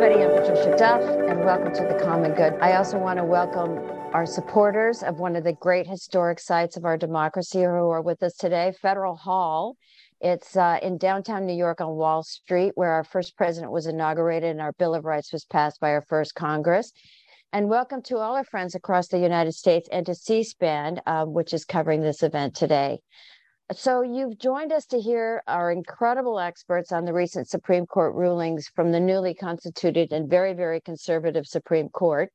everybody. I'm Patricia Duff, and welcome to The Common Good. I also want to welcome our supporters of one of the great historic sites of our democracy who are with us today, Federal Hall. It's uh, in downtown New York on Wall Street, where our first president was inaugurated and our Bill of Rights was passed by our first Congress. And welcome to all our friends across the United States and to C SPAN, uh, which is covering this event today. So, you've joined us to hear our incredible experts on the recent Supreme Court rulings from the newly constituted and very, very conservative Supreme Court.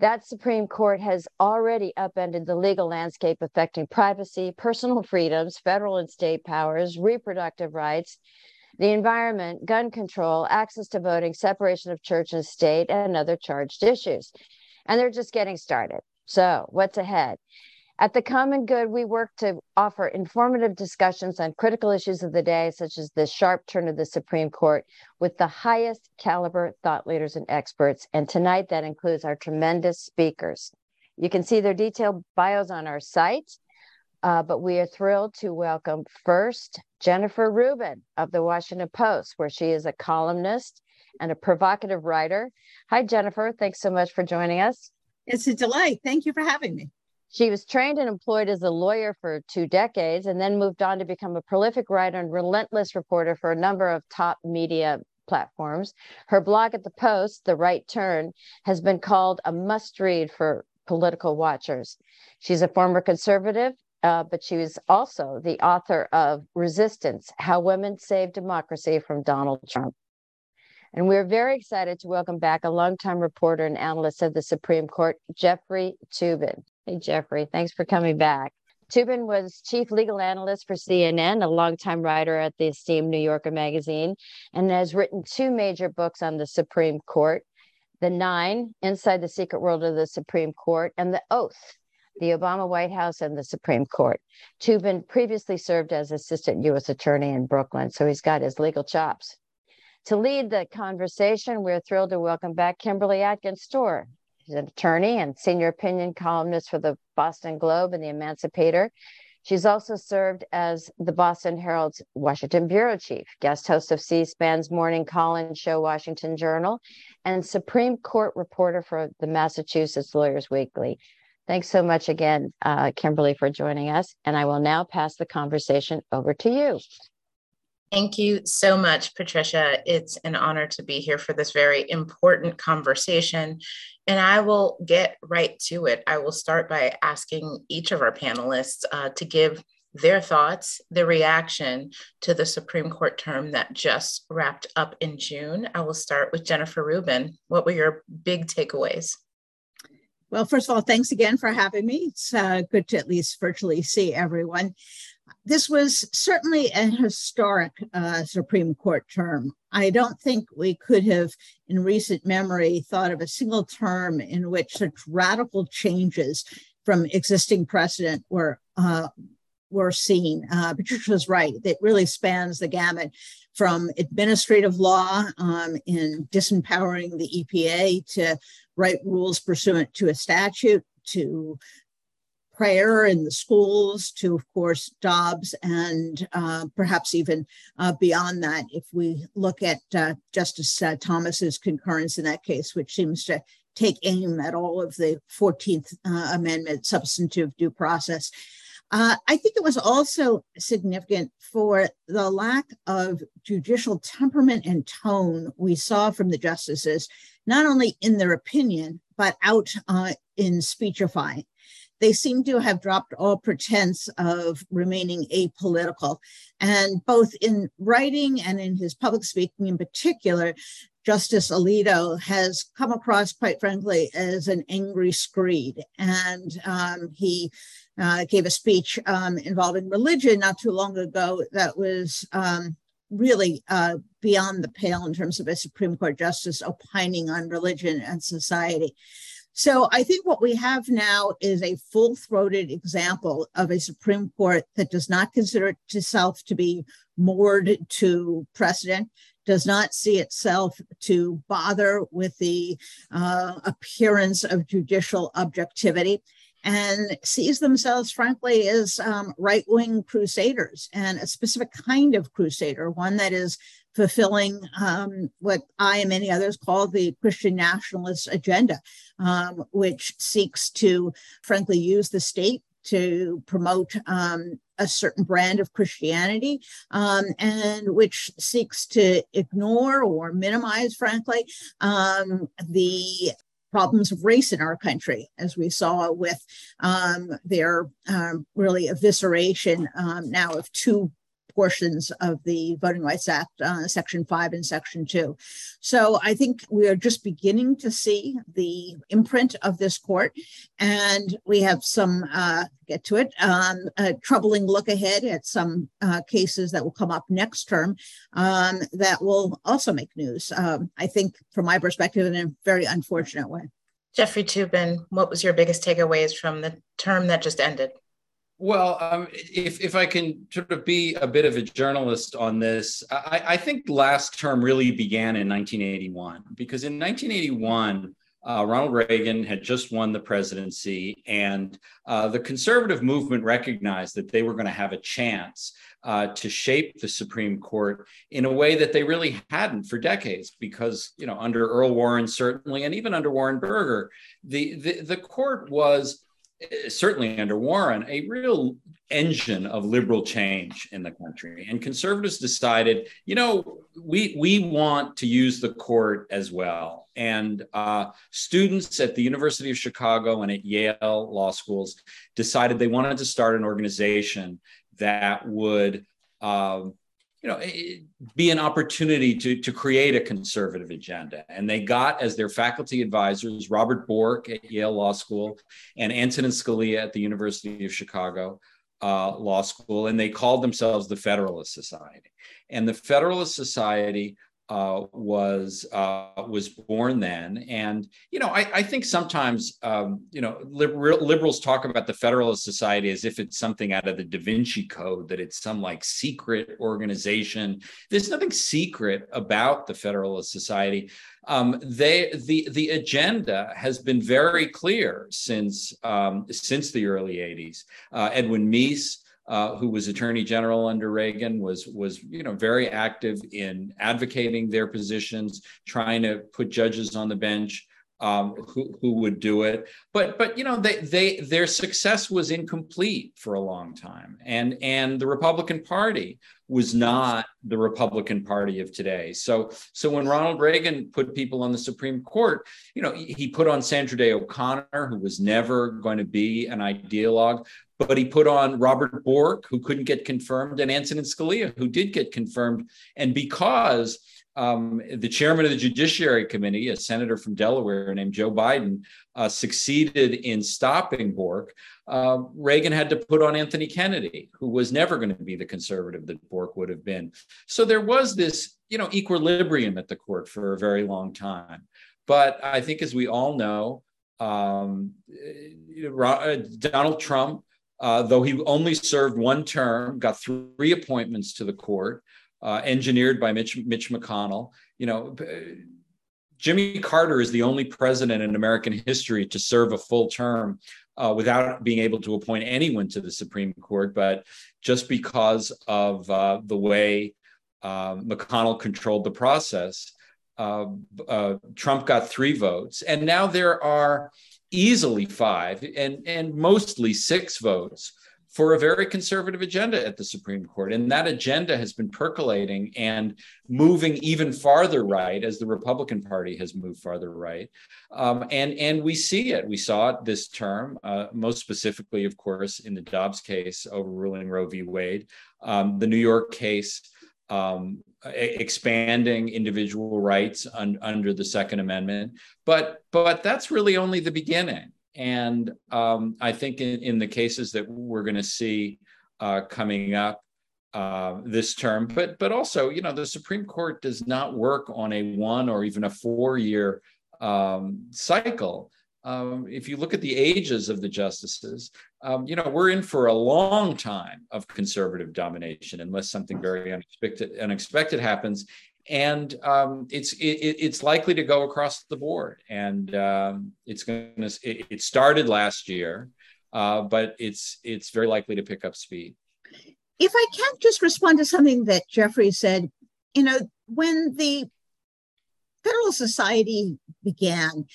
That Supreme Court has already upended the legal landscape affecting privacy, personal freedoms, federal and state powers, reproductive rights, the environment, gun control, access to voting, separation of church and state, and other charged issues. And they're just getting started. So, what's ahead? At the Common Good, we work to offer informative discussions on critical issues of the day, such as the sharp turn of the Supreme Court, with the highest caliber thought leaders and experts. And tonight, that includes our tremendous speakers. You can see their detailed bios on our site, uh, but we are thrilled to welcome first Jennifer Rubin of the Washington Post, where she is a columnist and a provocative writer. Hi, Jennifer. Thanks so much for joining us. It's a delight. Thank you for having me. She was trained and employed as a lawyer for two decades and then moved on to become a prolific writer and relentless reporter for a number of top media platforms. Her blog at the Post, The Right Turn, has been called a must read for political watchers. She's a former conservative, uh, but she was also the author of Resistance How Women Saved Democracy from Donald Trump. And we're very excited to welcome back a longtime reporter and analyst of the Supreme Court, Jeffrey Toobin. Hey, Jeffrey, thanks for coming back. Toobin was chief legal analyst for CNN, a longtime writer at the esteemed New Yorker magazine, and has written two major books on the Supreme Court The Nine, Inside the Secret World of the Supreme Court, and The Oath, the Obama White House and the Supreme Court. Toobin previously served as assistant U.S. attorney in Brooklyn, so he's got his legal chops. To lead the conversation, we're thrilled to welcome back Kimberly Atkins Stohr. She's an attorney and senior opinion columnist for the Boston Globe and the Emancipator. She's also served as the Boston Herald's Washington bureau chief, guest host of C SPAN's morning call in show, Washington Journal, and Supreme Court reporter for the Massachusetts Lawyers Weekly. Thanks so much again, uh, Kimberly, for joining us. And I will now pass the conversation over to you. Thank you so much, Patricia. It's an honor to be here for this very important conversation. And I will get right to it. I will start by asking each of our panelists uh, to give their thoughts, their reaction to the Supreme Court term that just wrapped up in June. I will start with Jennifer Rubin. What were your big takeaways? Well, first of all, thanks again for having me. It's uh, good to at least virtually see everyone this was certainly a historic uh, Supreme Court term. I don't think we could have, in recent memory, thought of a single term in which such radical changes from existing precedent were uh, were seen. Uh, Patricia's right; it really spans the gamut from administrative law um, in disempowering the EPA to write rules pursuant to a statute to prayer in the schools to, of course, Dobbs, and uh, perhaps even uh, beyond that, if we look at uh, Justice uh, Thomas's concurrence in that case, which seems to take aim at all of the 14th uh, Amendment substantive due process. Uh, I think it was also significant for the lack of judicial temperament and tone we saw from the justices, not only in their opinion, but out in speechifying they seem to have dropped all pretense of remaining apolitical. And both in writing and in his public speaking in particular, Justice Alito has come across, quite frankly, as an angry screed. And um, he uh, gave a speech um, involving religion not too long ago that was um, really uh, beyond the pale in terms of a Supreme Court justice opining on religion and society. So I think what we have now is a full throated example of a Supreme Court that does not consider itself to be moored to precedent, does not see itself to bother with the uh, appearance of judicial objectivity. And sees themselves, frankly, as um, right wing crusaders and a specific kind of crusader, one that is fulfilling um, what I and many others call the Christian nationalist agenda, um, which seeks to, frankly, use the state to promote um, a certain brand of Christianity um, and which seeks to ignore or minimize, frankly, um, the problems of race in our country, as we saw with um, their um, really evisceration um, now of two portions of the Voting Rights Act, uh, Section 5 and Section 2. So I think we are just beginning to see the imprint of this court, and we have some, uh, get to it, um, a troubling look ahead at some uh, cases that will come up next term um, that will also make news. Um, I think, from my perspective, in a very unfortunate way. Jeffrey Toobin, what was your biggest takeaways from the term that just ended? Well, um, if if I can sort of be a bit of a journalist on this, I, I think last term really began in 1981 because in 1981. Uh, Ronald Reagan had just won the presidency, and uh, the conservative movement recognized that they were going to have a chance uh, to shape the Supreme Court in a way that they really hadn't for decades. Because you know, under Earl Warren certainly, and even under Warren Burger, the the, the court was certainly under Warren, a real engine of liberal change in the country. And conservatives decided, you know, we we want to use the court as well. And uh, students at the University of Chicago and at Yale law schools decided they wanted to start an organization that would. Um, you know, be an opportunity to, to create a conservative agenda. And they got as their faculty advisors Robert Bork at Yale Law School and Antonin Scalia at the University of Chicago uh, Law School. And they called themselves the Federalist Society. And the Federalist Society uh, was uh, was born then, and you know I, I think sometimes um, you know liber- liberals talk about the Federalist Society as if it's something out of the Da Vinci Code, that it's some like secret organization. There's nothing secret about the Federalist Society. Um, they the the agenda has been very clear since um, since the early '80s. Uh, Edwin Meese uh, who was Attorney General under Reagan, was was you know very active in advocating their positions, trying to put judges on the bench um, who who would do it. But but you know they they their success was incomplete for a long time, and and the Republican Party was not the Republican Party of today. So so when Ronald Reagan put people on the Supreme Court, you know he put on Sandra Day O'Connor, who was never going to be an ideologue but he put on Robert Bork, who couldn't get confirmed, and Antonin Scalia, who did get confirmed. And because um, the chairman of the Judiciary Committee, a senator from Delaware named Joe Biden, uh, succeeded in stopping Bork, uh, Reagan had to put on Anthony Kennedy, who was never going to be the conservative that Bork would have been. So there was this, you know, equilibrium at the court for a very long time. But I think, as we all know, um, uh, Donald Trump uh, though he only served one term, got three appointments to the court, uh, engineered by Mitch, Mitch McConnell. You know, Jimmy Carter is the only president in American history to serve a full term uh, without being able to appoint anyone to the Supreme Court, but just because of uh, the way uh, McConnell controlled the process, uh, Trump got three votes. And now there are easily five and, and mostly six votes for a very conservative agenda at the Supreme Court. And that agenda has been percolating and moving even farther right as the Republican Party has moved farther right. Um, and, and we see it. We saw it this term, uh, most specifically, of course, in the Dobbs case overruling Roe v. Wade, um, the New York case. Um, expanding individual rights un, under the Second Amendment, but but that's really only the beginning. And um, I think in, in, the cases that we're going to see uh, coming up uh, this term, but but also, you know, the Supreme Court does not work on a one or even a four year um, cycle um, if you look at the ages of the justices, um, you know, we're in for a long time of conservative domination unless something very unexpected, unexpected happens. And um, it's it, it's likely to go across the board, and um, it's going to. It, it, started last year uh, but it's it's very likely to pick up speed. If I can't just respond to something that Jeffrey said, you know, when the Federal Society began,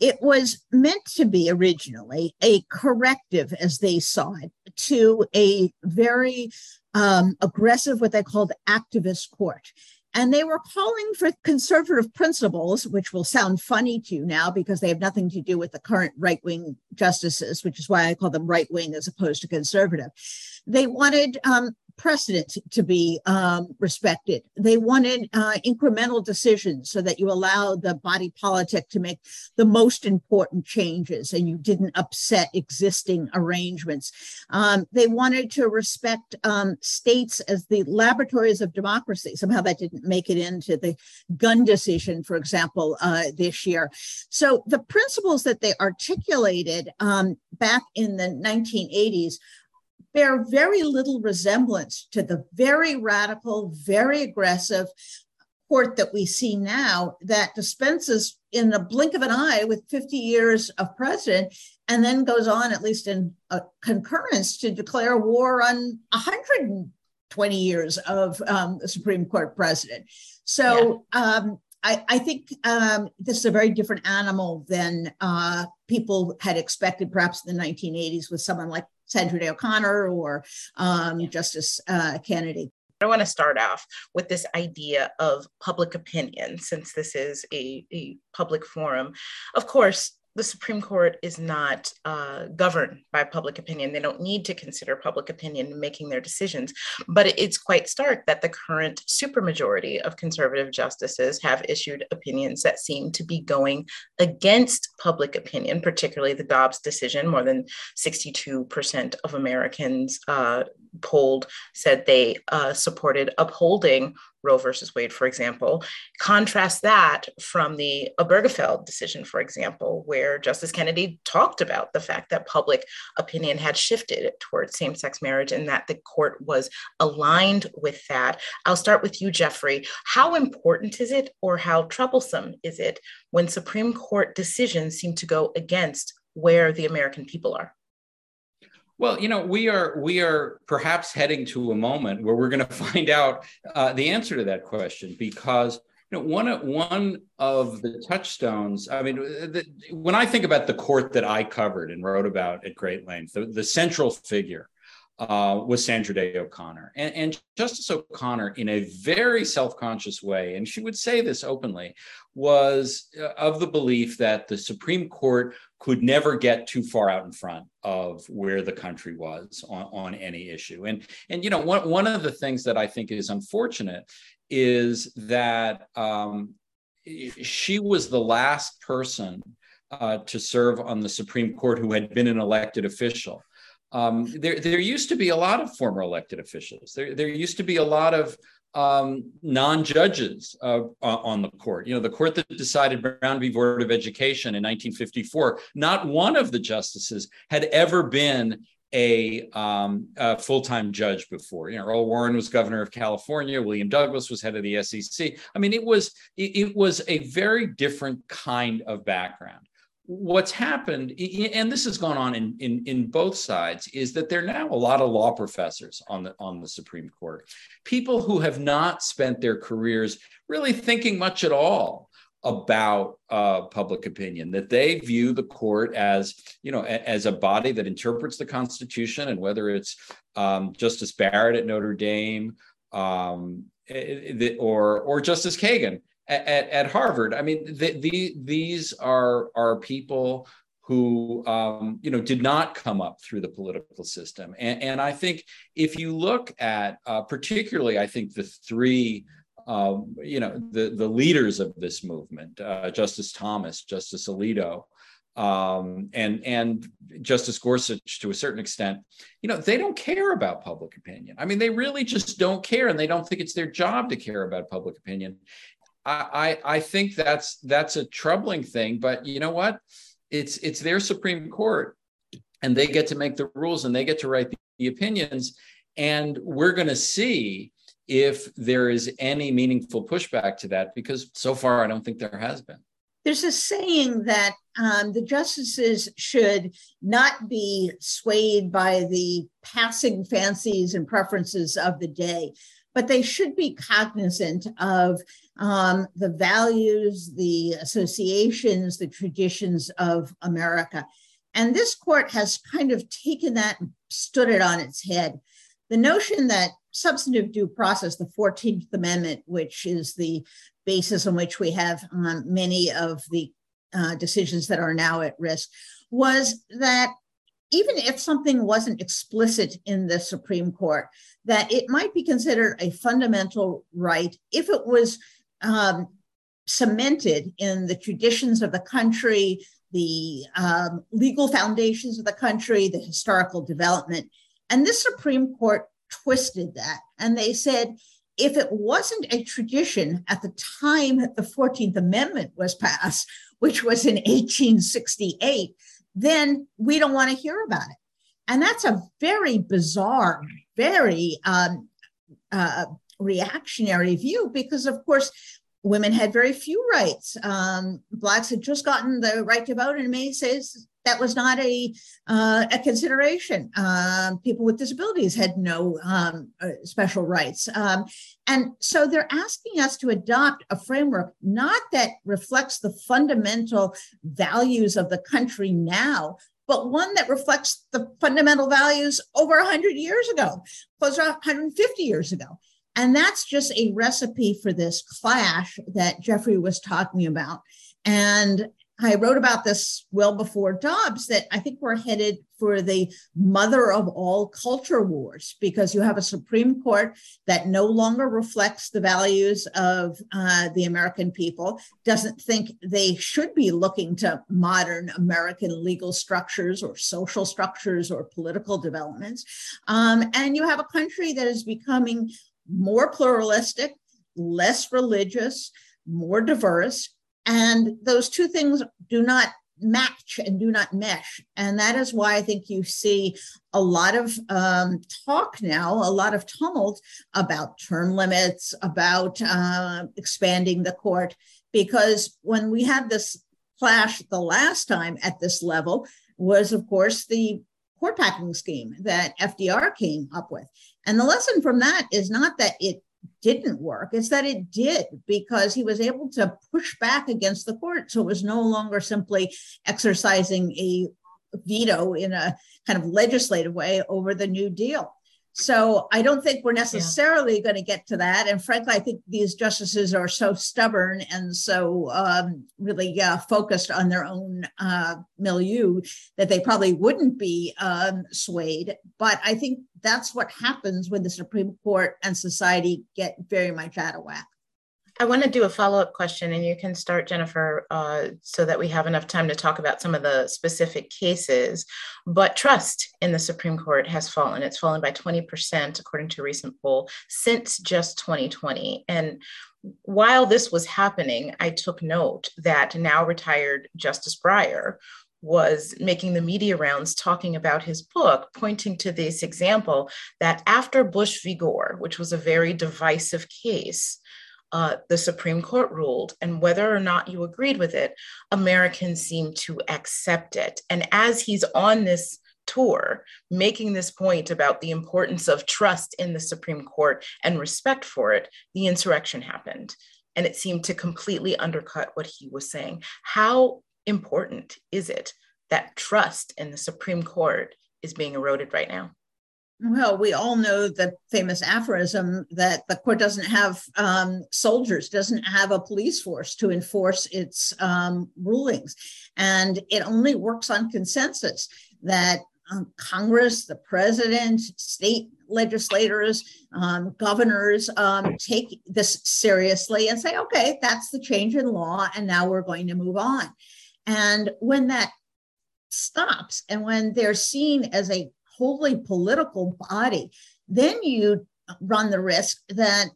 it was meant to be originally a corrective, as they saw it, to a very um, aggressive, what they called activist court. And they were calling for conservative principles, which will sound funny to you now because they have nothing to do with the current right wing justices, which is why I call them right wing as opposed to conservative. They wanted um, precedent to be um, respected. They wanted uh, incremental decisions so that you allow the body politic to make the most important changes and you didn't upset existing arrangements. Um, they wanted to respect um, states as the laboratories of democracy. Somehow that didn't make it into the gun decision, for example, uh, this year. So the principles that they articulated um, back in the 1980s bear very little resemblance to the very radical, very aggressive court that we see now that dispenses in a blink of an eye with 50 years of precedent and then goes on, at least in a concurrence, to declare war on 120 years of um, the Supreme Court precedent. So yeah. um, I, I, think um, this is a very different animal than uh, people had expected, perhaps in the 1980s, with someone like Sandra Day O'Connor or um, Justice uh, Kennedy. I want to start off with this idea of public opinion, since this is a, a public forum. Of course, the Supreme Court is not uh, governed by public opinion. They don't need to consider public opinion in making their decisions. But it's quite stark that the current supermajority of conservative justices have issued opinions that seem to be going against public opinion, particularly the Dobbs decision. More than 62% of Americans uh, polled said they uh, supported upholding Roe versus Wade, for example. Contrast that from the Obergefell decision, for example, where Justice Kennedy talked about the fact that public opinion had shifted towards same sex marriage and that the court was aligned with that. I'll start with you, Jeffrey. How important is it or how troublesome is it when Supreme Court decisions seem to go against where the American people are? Well, you know, we are we are perhaps heading to a moment where we're going to find out uh, the answer to that question because you know one of one of the touchstones. I mean, the, when I think about the court that I covered and wrote about at great length, the, the central figure uh, was Sandra Day O'Connor. And, and, Justice O'Connor, in a very self conscious way, and she would say this openly, was uh, of the belief that the Supreme Court could never get too far out in front of where the country was on, on any issue. And, and, you know, one, one of the things that I think is unfortunate is that um, she was the last person uh, to serve on the Supreme Court who had been an elected official. Um, there, there used to be a lot of former elected officials. There, there used to be a lot of um, non-judges uh, on the court. You know, the court that decided Brown v. Board of Education in 1954. Not one of the justices had ever been a, um, a, full-time judge before. You know, Earl Warren was governor of California. William Douglas was head of the SEC. I mean, it was it, it was a very different kind of background what's happened, and this has gone on in, in, in both sides, is that there are now a lot of law professors on the on the Supreme Court, people who have not spent their careers really thinking much at all about uh, public opinion that they view the court as you know as a body that interprets the constitution and whether it's um, justice barrett at notre dame um, eh, eh, or or justice kagan at, at Harvard. I mean, the, the, these are are people who um, you know did not come up through the political system, and, and I think if you look at uh, particularly, I think the three. Um, you know the the leaders of this movement, uh, Justice Thomas, Justice Alito, um, and and Justice Gorsuch to a certain extent, you know, they don't care about public opinion. I mean, they really just don't care, and they don't think it's their job to care about public opinion. I, I think that's that's a troubling thing. But you know what? It's it's their Supreme Court, and they get to make the rules and they get to write the, the opinions. And we're going to see if there is any meaningful pushback to that, because so far I don't think there has been. there's a saying that um, the justices should not be swayed by the passing fancies and preferences of the day, but they should be cognizant of um, the values, the associations, the traditions of America. And this court has kind of taken that and stood it on its head. The notion that substantive due process, the 14th Amendment, which is the basis on which we have um, many of the uh, decisions that are now at risk was that even if something wasn't explicit in the Supreme Court, that it might be considered a fundamental right if it was um, cemented in the traditions of the country, the um, legal foundations of the country, the historical development. And this Supreme Court twisted that. And they said if it wasn't a tradition at the time the 14th Amendment was passed, which was in 1868, then we don't want to hear about it. And that's a very bizarre, very um, uh, reactionary view because, of course, women had very few rights. Um, blacks had just gotten the right to vote, and May says that was not a, uh, a consideration. Um, people with disabilities had no um, uh, special rights. Um, and so they're asking us to adopt a framework not that reflects the fundamental values of the country now, but one that reflects the fundamental values over 100 years ago, closer to 150 years ago. And that's just a recipe for this clash that Jeffrey was talking about. And I wrote about this well before Dobbs that I think we're headed for the mother of all culture wars because you have a Supreme Court that no longer reflects the values of uh, the American people, doesn't think they should be looking to modern American legal structures or social structures or political developments. Um, and you have a country that is becoming more pluralistic, less religious, more diverse. And those two things do not match and do not mesh. And that is why I think you see a lot of um, talk now, a lot of tumult about term limits, about uh, expanding the court. Because when we had this clash the last time at this level, was of course the court packing scheme that FDR came up with. And the lesson from that is not that it didn't work, it's that it did because he was able to push back against the court. So it was no longer simply exercising a veto in a kind of legislative way over the New Deal. So I don't think we're necessarily yeah. going to get to that. And frankly, I think these justices are so stubborn and so um, really uh, focused on their own uh, milieu that they probably wouldn't be um, swayed. But I think that's what happens when the Supreme Court and society get very much out of whack. I want to do a follow up question, and you can start, Jennifer, uh, so that we have enough time to talk about some of the specific cases. But trust in the Supreme Court has fallen. It's fallen by 20%, according to a recent poll, since just 2020. And while this was happening, I took note that now retired Justice Breyer was making the media rounds talking about his book, pointing to this example that after Bush v. Gore, which was a very divisive case, uh, the Supreme Court ruled, and whether or not you agreed with it, Americans seem to accept it. And as he's on this tour, making this point about the importance of trust in the Supreme Court and respect for it, the insurrection happened. And it seemed to completely undercut what he was saying. How important is it that trust in the Supreme Court is being eroded right now? Well, we all know the famous aphorism that the court doesn't have um, soldiers, doesn't have a police force to enforce its um, rulings. And it only works on consensus that um, Congress, the president, state legislators, um, governors um, take this seriously and say, okay, that's the change in law, and now we're going to move on. And when that stops and when they're seen as a wholly political body, then you run the risk that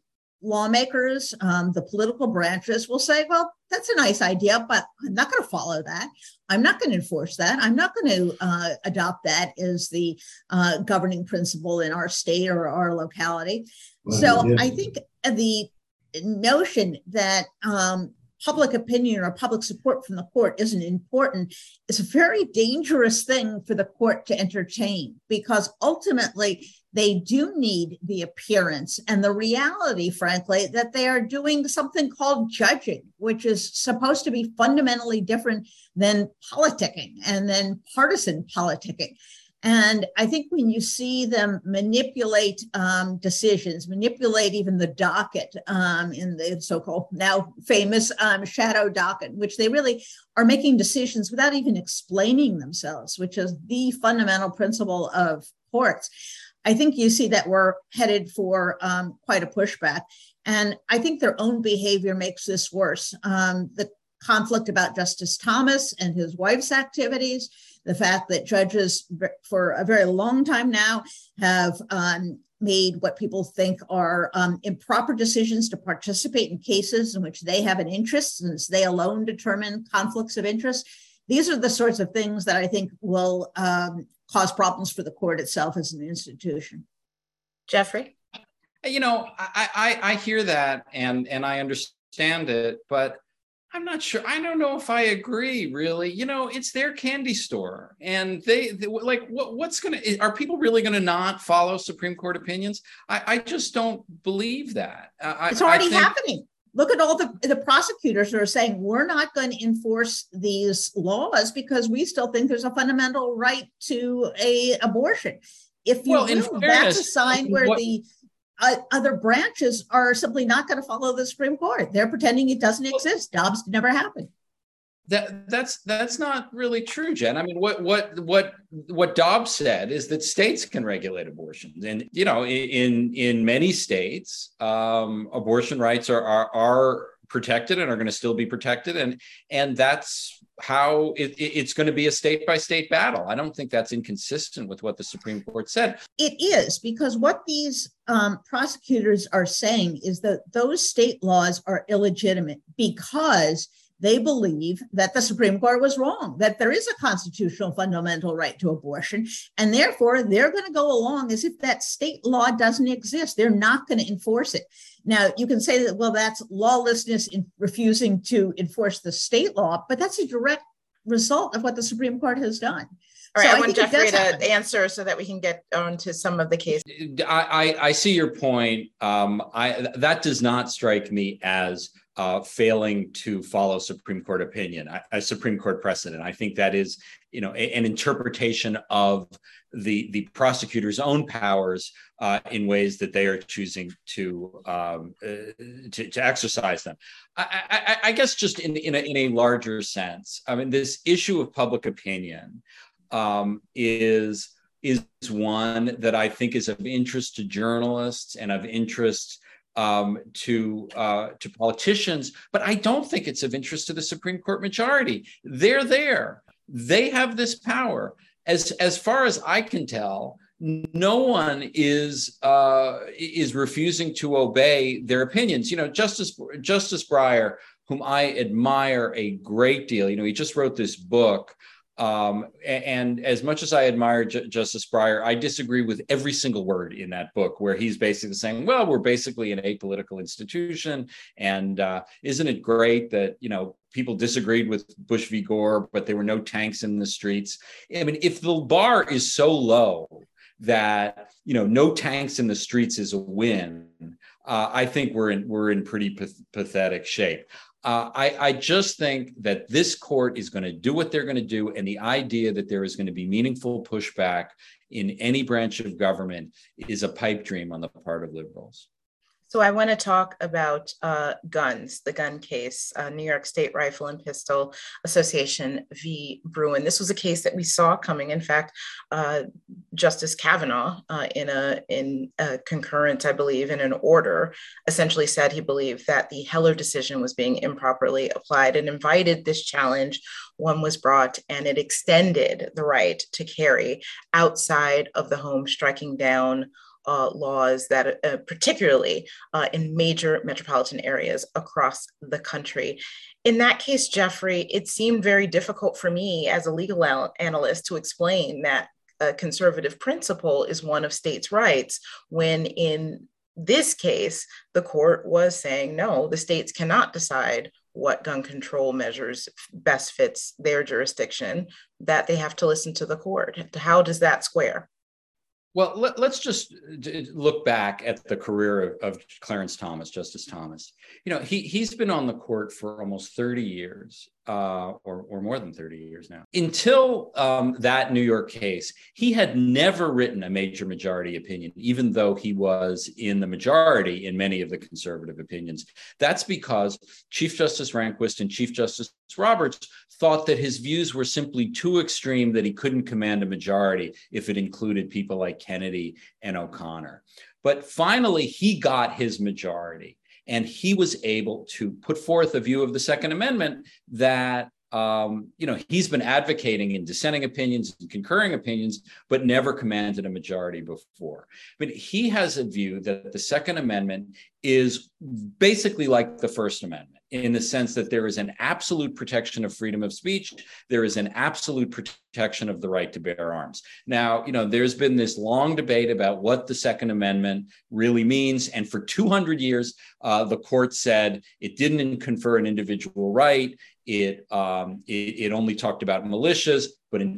lawmakers, um, the political branches will say, well, that's a nice idea, but I'm not going to follow that. I'm not going to enforce that. I'm not going to uh, adopt that as the uh, governing principle in our state or our locality. Well, so yeah. I think the notion that um, public opinion or public support from the court isn't important is a very dangerous thing for the court to entertain because ultimately they do need the appearance and the reality, frankly, that they are doing something called judging, which is supposed to be fundamentally different than politicking and then partisan politicking. And I think when you see them manipulate um, decisions, manipulate even the docket um, in the so called now famous um, shadow docket, which they really are making decisions without even explaining themselves, which is the fundamental principle of courts. I think you see that we're headed for um, quite a pushback. And I think their own behavior makes this worse. Um, the conflict about Justice Thomas and his wife's activities, the fact that judges for a very long time now have um, made what people think are um, improper decisions to participate in cases in which they have an interest, since they alone determine conflicts of interest. These are the sorts of things that I think will um, cause problems for the court itself as an institution. Jeffrey? You know, I, I, I hear that and, and I understand it, but I'm not sure. I don't know if I agree. Really, you know, it's their candy store, and they, they like what, what's going to are people really going to not follow Supreme Court opinions? I, I just don't believe that. I, it's already think, happening look at all the, the prosecutors that are saying we're not going to enforce these laws because we still think there's a fundamental right to a abortion if you well, will, fairness, that's a sign where what, the uh, other branches are simply not going to follow the supreme court. They're pretending it doesn't exist. Dobbs never happened that that's that's not really true, Jen. I mean, what what what what Dobbs said is that states can regulate abortions, and you know, in in many states, um, abortion rights are are, are protected and are going to still be protected, and and that's how it, it's going to be a state by state battle. I don't think that's inconsistent with what the Supreme Court said. It is because what these um, prosecutors are saying is that those state laws are illegitimate because they believe that the Supreme Court was wrong, that there is a constitutional fundamental right to abortion. And therefore, they're going to go along as if that state law doesn't exist. They're not going to enforce it. Now, you can say that, well, that's lawlessness in refusing to enforce the state law, but that's a direct result of what the Supreme Court has done. All right, so I, I want Jeffrey to happen. answer so that we can get on to some of the cases. I, I, I see your point. Um, I that does not strike me as uh, failing to follow Supreme Court opinion, a Supreme Court precedent. I think that is, you know, a, an interpretation of the the prosecutor's own powers uh, in ways that they are choosing to um, uh, to, to, exercise them. I, I, I, guess just in in a, in a larger sense, I mean, this issue of public opinion um, is is one that I think is of interest to journalists and of interest um, to uh, to politicians, but I don't think it's of interest to the Supreme Court majority. They're there; they have this power. As as far as I can tell, no one is uh, is refusing to obey their opinions. You know, Justice Justice Breyer, whom I admire a great deal. You know, he just wrote this book um, and as much as I admire J- Justice Breyer, I disagree with every single word in that book, where he's basically saying, "Well, we're basically an apolitical institution, and uh, isn't it great that you know people disagreed with Bush v. Gore, but there were no tanks in the streets?" I mean, if the bar is so low that you know no tanks in the streets is a win, uh, I think we're in we're in pretty pathetic shape. Uh, I, I, just think that this court is going to do what they're going to do. And the idea that there is going to be meaningful pushback in any branch of government is a pipe dream on the part of liberals. So I want to talk about uh, guns, the gun case, uh, New York State Rifle and Pistol Association v. Bruen. This was a case that we saw coming. In fact, uh, Justice Kavanaugh, uh, in a in a concurrence, I believe, in an order, essentially said he believed that the Heller decision was being improperly applied and invited this challenge. One was brought, and it extended the right to carry outside of the home, striking down uh, laws that, uh, particularly uh, in major metropolitan areas across the country. In that case, Jeffrey, it seemed very difficult for me as a legal al- analyst to explain that a conservative principle is one of states' rights when in this case, the court was saying no, the states cannot decide what gun control measures best fits their jurisdiction, that they have to listen to the court. How does that square? Well, let, us just uh, look back at the career of, of, Clarence Thomas, Justice Thomas. You know, he he's been on the court for almost 30 years, uh, or, or more than 30 years now. Until um, that New York case, he had never written a major majority opinion, even though he was in the majority in many of the conservative opinions. That's because Chief Justice Rehnquist and Chief Justice Roberts thought that his views were simply too extreme that he couldn't command a majority if it included people like Kennedy and O'Connor. But finally, he got his majority. And he was able to put forth a view of the Second Amendment that um, you know, he's been advocating in dissenting opinions and concurring opinions, but never commanded a majority before. But he has a view that the Second Amendment is basically like the First Amendment in the sense that there is an absolute protection of freedom of speech, there is an absolute protection of the right to bear arms. Now, you know, there's been this long debate about what the Second Amendment really means, and for 200 years, uh, the court said it didn't confer an individual right. It, um, it, it only talked about militias, but in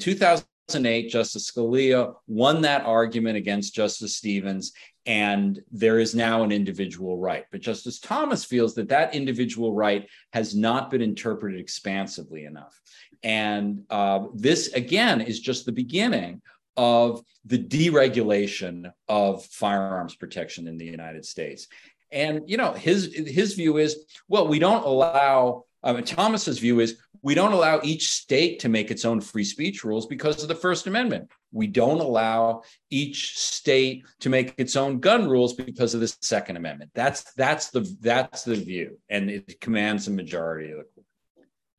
2008, Justice Scalia won that argument against Justice Stevens, and there is now an individual right. But Justice Thomas feels that that individual right has not been interpreted expansively enough. And uh, this, again, is just the beginning of the deregulation of firearms protection in the United States. And you know, his his view is, well, we don't allow. Uh, Thomas's view is we don't allow each state to make its own free speech rules because of the First Amendment. We don't allow each state to make its own gun rules because of the Second Amendment. That's that's the that's the view, and it commands a majority of the court.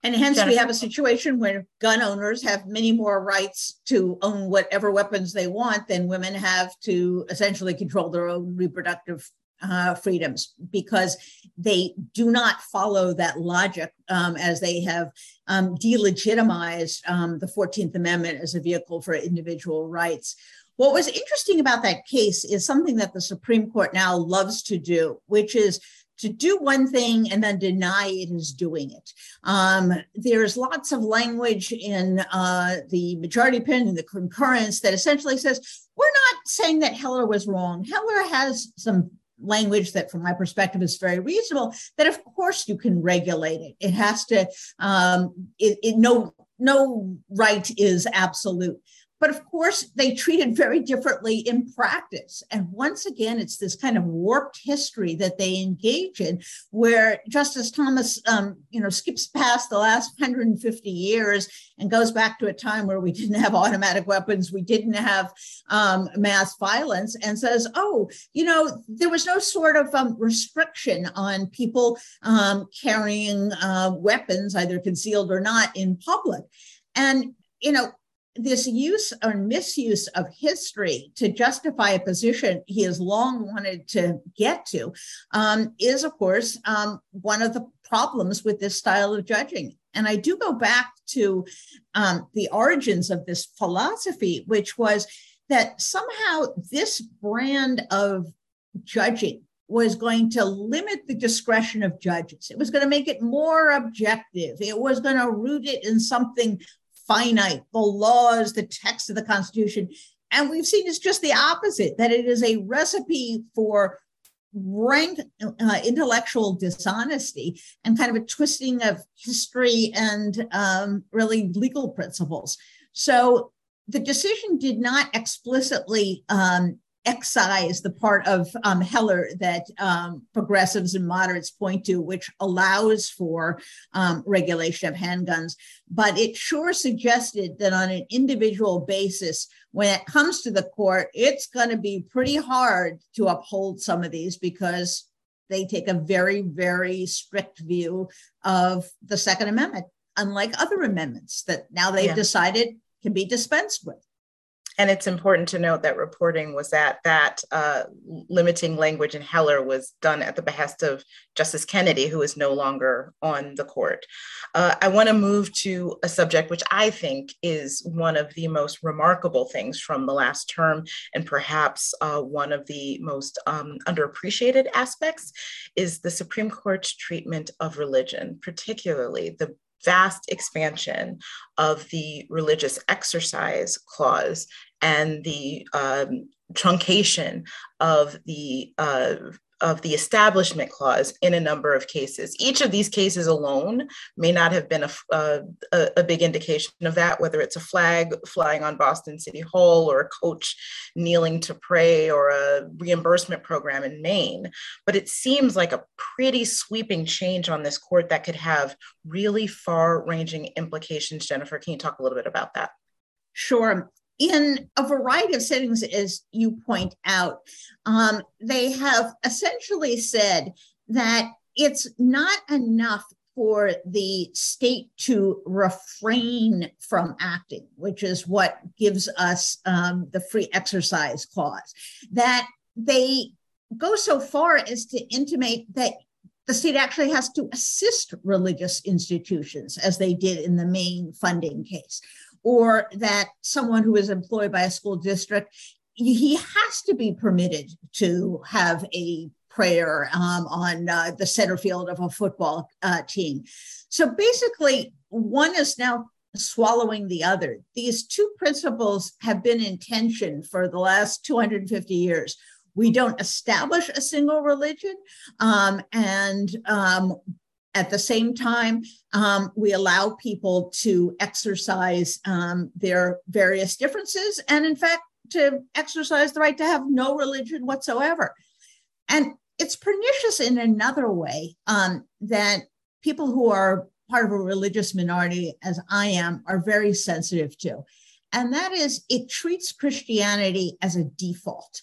And hence, Jennifer. we have a situation where gun owners have many more rights to own whatever weapons they want than women have to essentially control their own reproductive uh, freedoms because they do not follow that logic um, as they have um, delegitimized um, the 14th Amendment as a vehicle for individual rights. What was interesting about that case is something that the Supreme Court now loves to do, which is to do one thing and then deny it is doing it. Um, there's lots of language in uh, the majority opinion, the concurrence, that essentially says we're not saying that Heller was wrong. Heller has some language that from my perspective is very reasonable that of course you can regulate it. It has to um, it, it no no right is absolute but of course, they treat it very differently in practice. And once again, it's this kind of warped history that they engage in, where Justice Thomas, um, you know, skips past the last 150 years and goes back to a time where we didn't have automatic weapons, we didn't have um, mass violence, and says, "Oh, you know, there was no sort of um, restriction on people um, carrying uh, weapons, either concealed or not, in public." And you know, this use or misuse of history to justify a position he has long wanted to get to um, is, of course, um, one of the problems with this style of judging. And I do go back to um, the origins of this philosophy, which was that somehow this brand of judging was going to limit the discretion of judges. It was going to make it more objective. It was going to root it in something finite, the laws, the text of the Constitution. And we've seen it's just the opposite, that it is a recipe for rank uh, intellectual dishonesty and kind of a twisting of history and um, really legal principles. So the decision did not explicitly um, excise the part of um, Heller that um, progressives and moderates point to, which allows for um, regulation of handguns. But it sure suggested that on an individual basis, when it comes to the court, it's going to be pretty hard to uphold some of these because they take a very, very strict view of the Second Amendment, unlike other amendments that now they've yeah. decided can be dispensed with. And it's important to note that reporting was that that uh, limiting language in Heller was done at the behest of Justice Kennedy, who is no longer on the court. Uh, I want to move to a subject which I think is one of the most remarkable things from the last term, and perhaps uh, one of the most um, underappreciated aspects is the Supreme Court's treatment of religion, particularly the vast expansion of the religious exercise clause and the um, truncation of the uh, of the establishment clause in a number of cases. Each of these cases alone may not have been a, a, a, big indication of that, whether it's a flag flying on Boston City Hall or a coach kneeling to pray or a reimbursement program in Maine. But it seems like a pretty sweeping change on this court that could have really far ranging implications. Jennifer, can you talk a little bit about that? Sure in a variety of settings, as you point out, um, they have essentially said that it's not enough for the state to refrain from acting, which is what gives us um, the free exercise clause, that they go so far as to intimate that the state actually has to assist religious institutions, as they did in the Maine funding case, or that someone who is employed by a school district he has to be permitted to have a prayer um, on uh, the center field of a football uh, team. So basically, one is now swallowing the other. These two principles have been in tension for the last 250 years. We don't establish a single religion, um, and um, at the same time, um, we allow people to exercise um, their various differences and, in fact, to exercise the right to have no religion whatsoever. And it's pernicious in another way um, that people who are part of a religious minority, as I am, are very sensitive to. And that is, it treats Christianity as a default.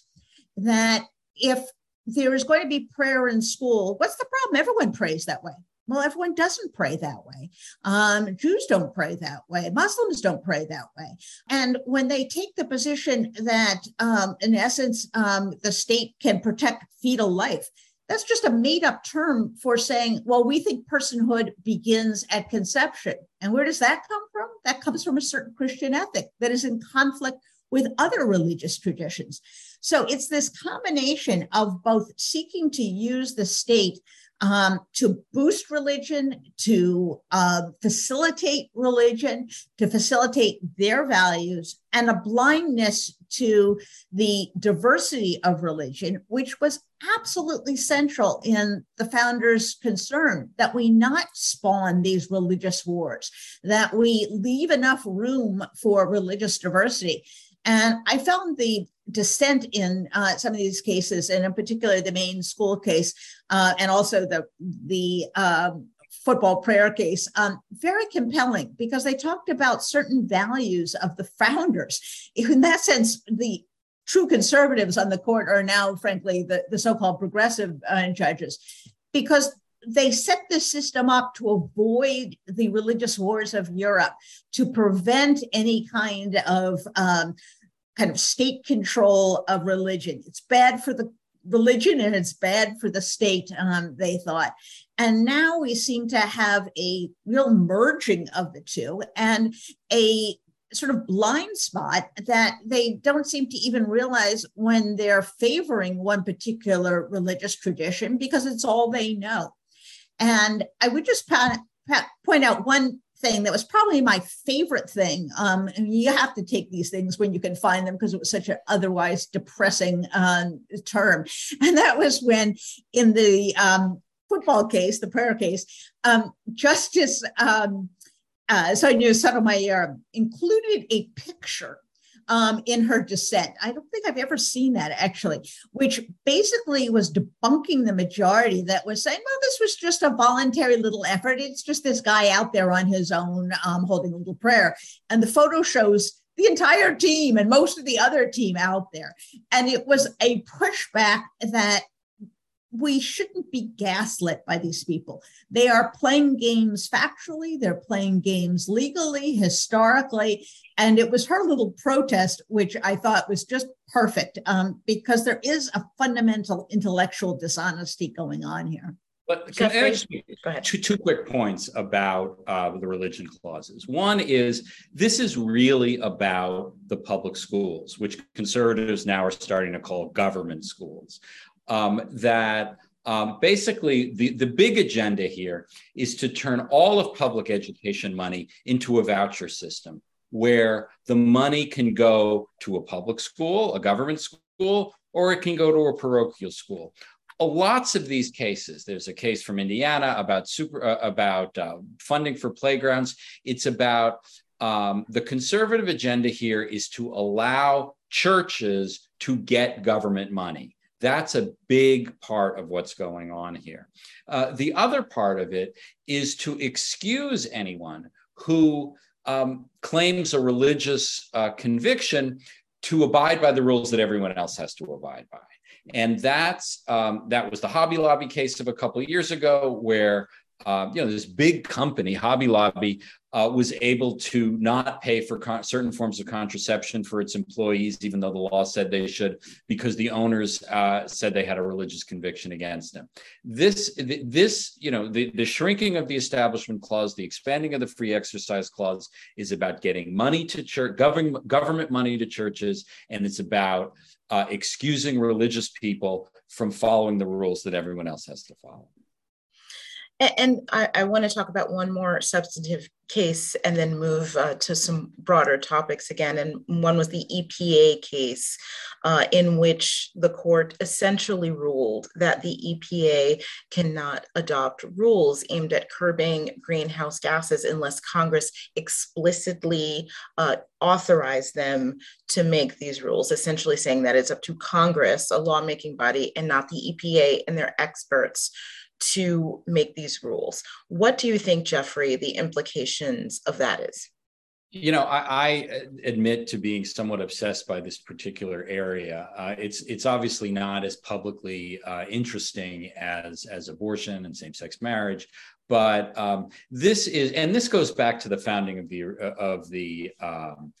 That if there is going to be prayer in school, what's the problem? Everyone prays that way. Well, everyone doesn't pray that way. Um, Jews don't pray that way. Muslims don't pray that way. And when they take the position that, um, in essence, um, the state can protect fetal life, that's just a made up term for saying, well, we think personhood begins at conception. And where does that come from? That comes from a certain Christian ethic that is in conflict with other religious traditions. So it's this combination of both seeking to use the state um, to boost religion, to uh, facilitate religion, to facilitate their values, and a blindness to the diversity of religion, which was absolutely central in the founders' concern that we not spawn these religious wars, that we leave enough room for religious diversity. And I found the dissent in uh, some of these cases, and in particular the Maine school case, uh, and also the the um, football prayer case, um, very compelling because they talked about certain values of the founders. In that sense, the true conservatives on the court are now, frankly, the, the so-called progressive uh, judges, because they set the system up to avoid the religious wars of Europe, to prevent any kind of um, kind of state control of religion. It's bad for the religion and it's bad for the state, um, they thought. And now we seem to have a real merging of the two and a sort of blind spot that they don't seem to even realize when they're favoring one particular religious tradition because it's all they know. And I would just point out one thing that was probably my favorite thing. Um, and you have to take these things when you can find them because it was such an otherwise depressing um, term. And that was when, in the um, football case, the prayer case, um, Justice um, uh, Sonia Sotomayor included a picture um, in her dissent. I don't think I've ever seen that actually, which basically was debunking the majority that was saying, well, this was just a voluntary little effort. It's just this guy out there on his own um, holding a little prayer. And the photo shows the entire team and most of the other team out there. And it was a pushback that we shouldn't be gaslit by these people. They are playing games factually, they're playing games legally, historically. And it was her little protest, which I thought was just perfect um, because there is a fundamental intellectual dishonesty going on here. But can I actually, two, two quick points about uh, the religion clauses. One is this is really about the public schools, which conservatives now are starting to call government schools um, that um, basically the, the big agenda here is to turn all of public education money into a voucher system where the money can go to a public school, a government school, or it can go to a parochial school. Lots of these cases. There's a case from Indiana about super uh, about uh, funding for playgrounds. It's about um, the conservative agenda here is to allow churches to get government money. That's a big part of what's going on here. Uh, the other part of it is to excuse anyone who um, claims a religious uh, conviction to abide by the rules that everyone else has to abide by. And that's um, that was the Hobby Lobby case of a couple of years ago, where uh, you know this big company, Hobby Lobby, uh, was able to not pay for con- certain forms of contraception for its employees, even though the law said they should, because the owners uh, said they had a religious conviction against them. This, this, you know, the, the shrinking of the Establishment Clause, the expanding of the Free Exercise Clause, is about getting money to church, government government money to churches, and it's about uh, excusing religious people from following the rules that everyone else has to follow. And I, I, want to talk about one more substantive case and then move uh, to some broader topics again. And one was the EPA case, uh, in which the court essentially ruled that the EPA cannot adopt rules aimed at curbing greenhouse gases unless Congress explicitly uh, authorize them to make these rules, essentially saying that it's up to Congress, a lawmaking body, and not the EPA and their experts to make these rules. What do you think, Jeffrey, the implications of that is? You know, I, I admit to being somewhat obsessed by this particular area. Uh, it's it's obviously not as publicly uh, interesting as as abortion and same sex marriage, but um, this is and this goes back to the founding of the uh, of the um,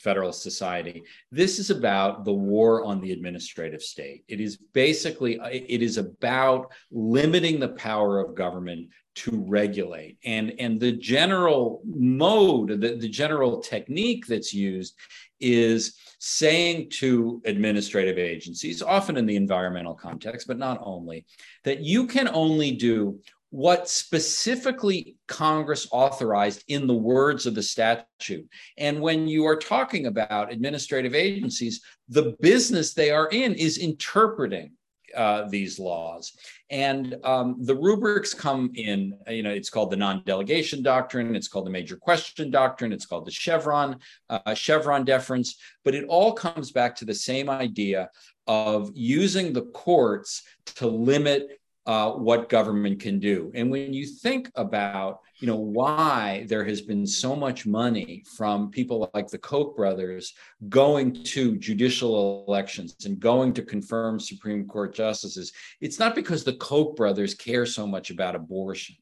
Federalist Society. This is about the war on the administrative state. It is basically it is about limiting the power of government to regulate. And, and the general mode, the, the general technique that's used is saying to administrative agencies, often in the environmental context, but not only, that you can only do what specifically Congress authorized in the words of the statute. And when you are talking about administrative agencies, the business they are in is interpreting uh, these laws. And um, the rubrics come in, you know, it's called the non-delegation doctrine, it's called the major question doctrine, it's called the Chevron, uh, Chevron deference, but it all comes back to the same idea of using the courts to limit uh, what government can do. And when you think about, you know, why there has been so much money from people like the Koch brothers going to judicial elections and going to confirm Supreme Court justices, it's not because the Koch brothers care so much about abortion.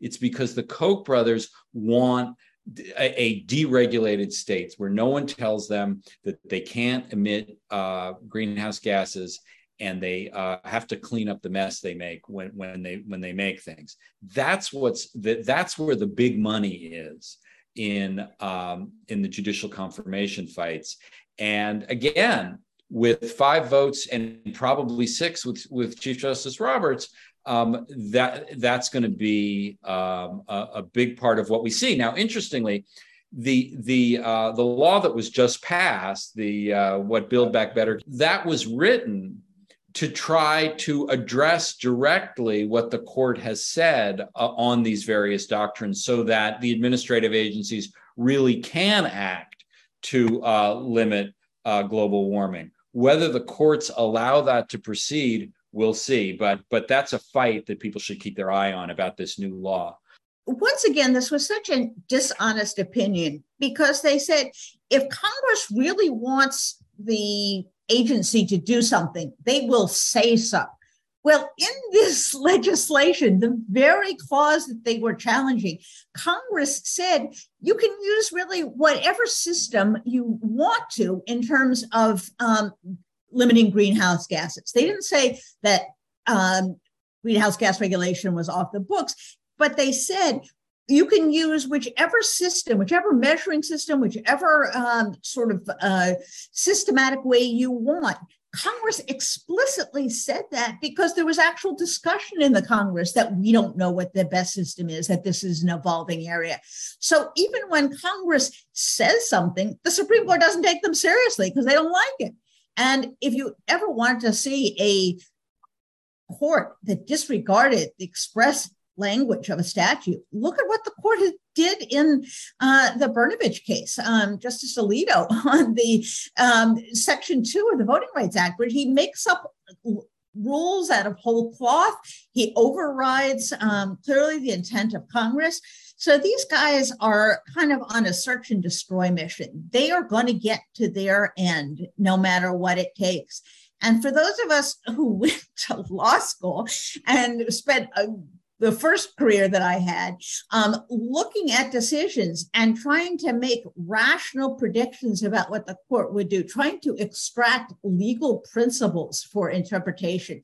It's because the Koch brothers want a, deregulated states where no one tells them that they can't emit uh, greenhouse gases and they uh, have to clean up the mess they make when, when they when they make things. That's what's that, that's where the big money is in um, in the judicial confirmation fights. And again, with five votes and probably six with with Chief Justice Roberts, um, that that's going to be um, a, a, big part of what we see. Now, interestingly, the the uh, the law that was just passed, the uh, what Build Back Better, that was written to try to address directly what the court has said uh, on these various doctrines so that the administrative agencies really can act to uh, limit uh, global warming. Whether the courts allow that to proceed, we'll see. But, but that's a fight that people should keep their eye on about this new law. Once again, this was such a dishonest opinion because they said if Congress really wants the agency to do something, they will say so. Well, in this legislation, the very clause that they were challenging, Congress said you can use really whatever system you want to in terms of um, limiting greenhouse gases. They didn't say that um, greenhouse gas regulation was off the books, but they said you can use whichever system, whichever measuring system, whichever um, sort of uh, systematic way you want. Congress explicitly said that because there was actual discussion in the Congress that we don't know what the best system is, that this is an evolving area. So even when Congress says something, the Supreme Court doesn't take them seriously because they don't like it. And if you ever wanted to see a court that disregarded the express language of a statute. Look at what the court did in uh, the Brnovich case, um, Justice Alito on the um, Section 2 of the Voting Rights Act, where he makes up rules out of whole cloth. He overrides um, clearly the intent of Congress. So these guys are kind of on a search and destroy mission. They are going to get to their end no matter what it takes. And for those of us who went to law school and spent a the first career that I had, um, looking at decisions and trying to make rational predictions about what the court would do, trying to extract legal principles for interpretation.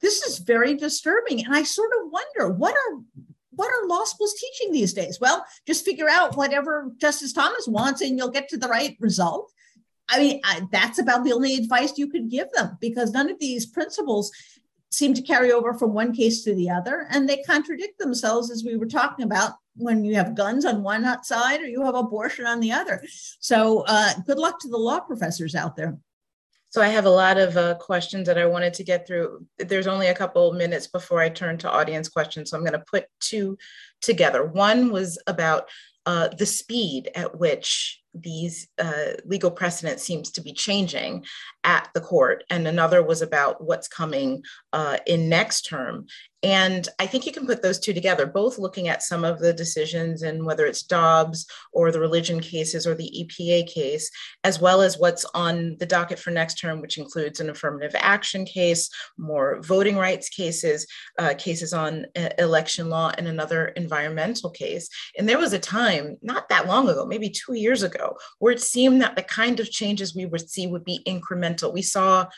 This is very disturbing. And I sort of wonder what are what are law schools teaching these days? Well, just figure out whatever Justice Thomas wants and you'll get to the right result. I mean, I, that's about the only advice you could give them because none of these principles seem to carry over from one case to the other and they contradict themselves as we were talking about when you have guns on one side or you have abortion on the other. So uh, good luck to the law professors out there. So i have a lot of uh, questions that i wanted to get through. There's only a couple minutes before i turn to audience questions so i'm going to put two together. One was about uh, the speed at which these uh, legal precedent seems to be changing at the court, and another was about what's coming uh, in next term. And I think you can put those two together, both looking at some of the decisions and whether it's Dobbs or the religion cases or the EPA case, as well as what's on the docket for next term, which includes an affirmative action case, more voting rights cases, uh, cases on uh, election law, and another environmental case. And there was a time not that long ago, maybe two years ago, where it seemed that the kind of changes we would see would be incremental. We saw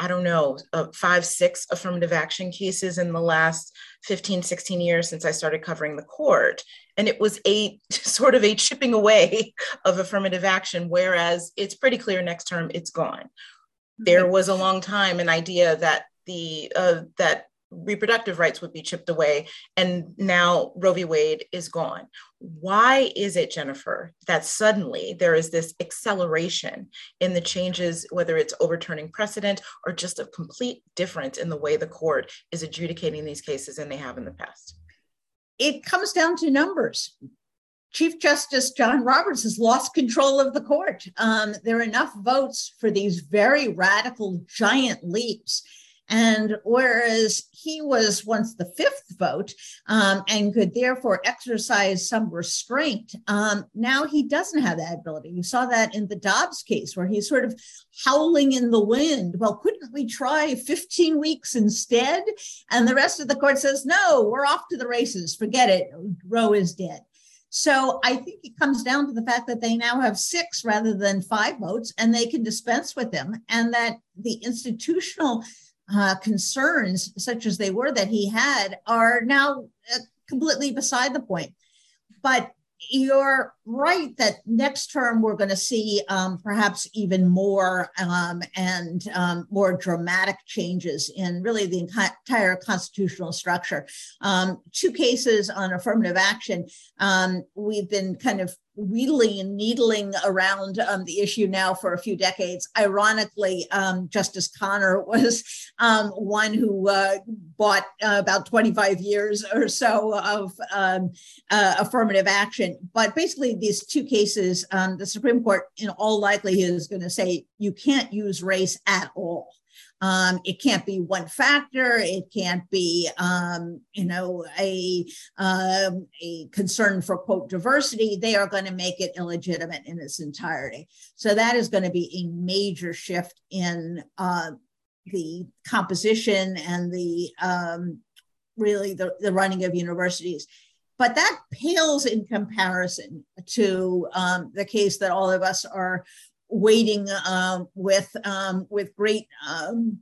I don't know, uh, five, six affirmative action cases in the last 15, 16 years since I started covering the court. And it was a sort of a chipping away of affirmative action, whereas it's pretty clear next term it's gone. There was a long time an idea that the uh, that reproductive rights would be chipped away and now roe v. Wade is gone. Why is it jennifer that suddenly there is this acceleration in the changes whether it's overturning precedent or just a complete difference in the way the court is adjudicating these cases than they have in the past? It comes down to numbers. Chief Justice John Roberts has lost control of the court. Um, there are enough votes for these very radical, giant leaps and whereas he was once the fifth vote um, and could therefore exercise some restraint, um, now he doesn't have that ability. You saw that in the Dobbs case where he's sort of howling in the wind. Well, couldn't we try 15 weeks instead? And the rest of the court says, no, we're off to the races. Forget it. Roe is dead. So I think it comes down to the fact that they now have six rather than five votes and they can dispense with them, and that the institutional uh, concerns, such as they were that he had, are now uh, completely beside the point. But you're right that next term we're going to see um, perhaps even more um, and um, more dramatic changes in really the entire constitutional structure. Um, two cases on affirmative action. Um, we've been kind of wheedling and needling around um, the issue now for a few decades. Ironically, um, Justice Connor was um, one who uh, bought uh, about 25 years or so of um, uh, affirmative action. But basically, these two cases, um, the Supreme Court, in all likelihood, is going to say you can't use race at all. Um, it can't be one factor. It can't be, um, you know, a um, a concern for quote diversity. They are going to make it illegitimate in its entirety. So that is going to be a major shift in uh, the composition and the um, really the, the running of universities. But that pales in comparison to um, the case that all of us are waiting um, with um, with great um,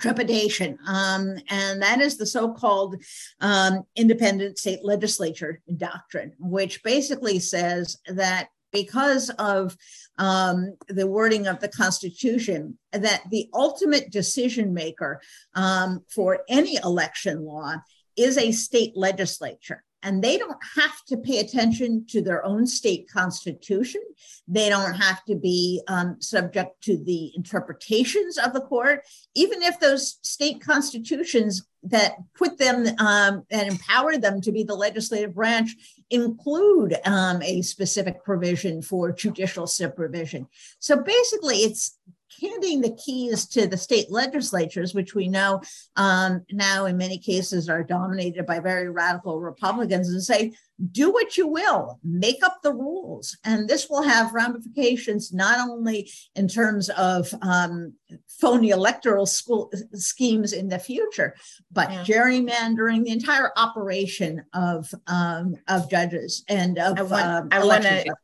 trepidation, um, and that is the so-called um, independent state legislature doctrine, which basically says that because of um, the wording of the Constitution, that the ultimate decision maker um, for any election law is a state legislature and they don't have to pay attention to their own state constitution. They don't have to be um, subject to the interpretations of the court, even if those state constitutions that put them um, and empower them to be the legislative branch include um, a specific provision for judicial supervision. So basically, it's handing the keys to the state legislatures, which we know um, now in many cases are dominated by very radical Republicans, and say, do what you will, make up the rules. And this will have ramifications not only in terms of um, phony electoral school schemes in the future, but yeah. gerrymandering the entire operation of um, of judges and of I want, um, I want to